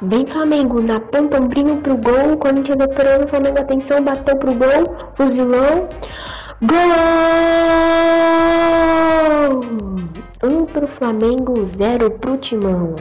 Vem Flamengo, na ponta, ombrinho pro gol. Corinthians recuperando, Flamengo, atenção, bateu pro gol, fuzilou. Gol! Um pro Flamengo, zero pro Timão.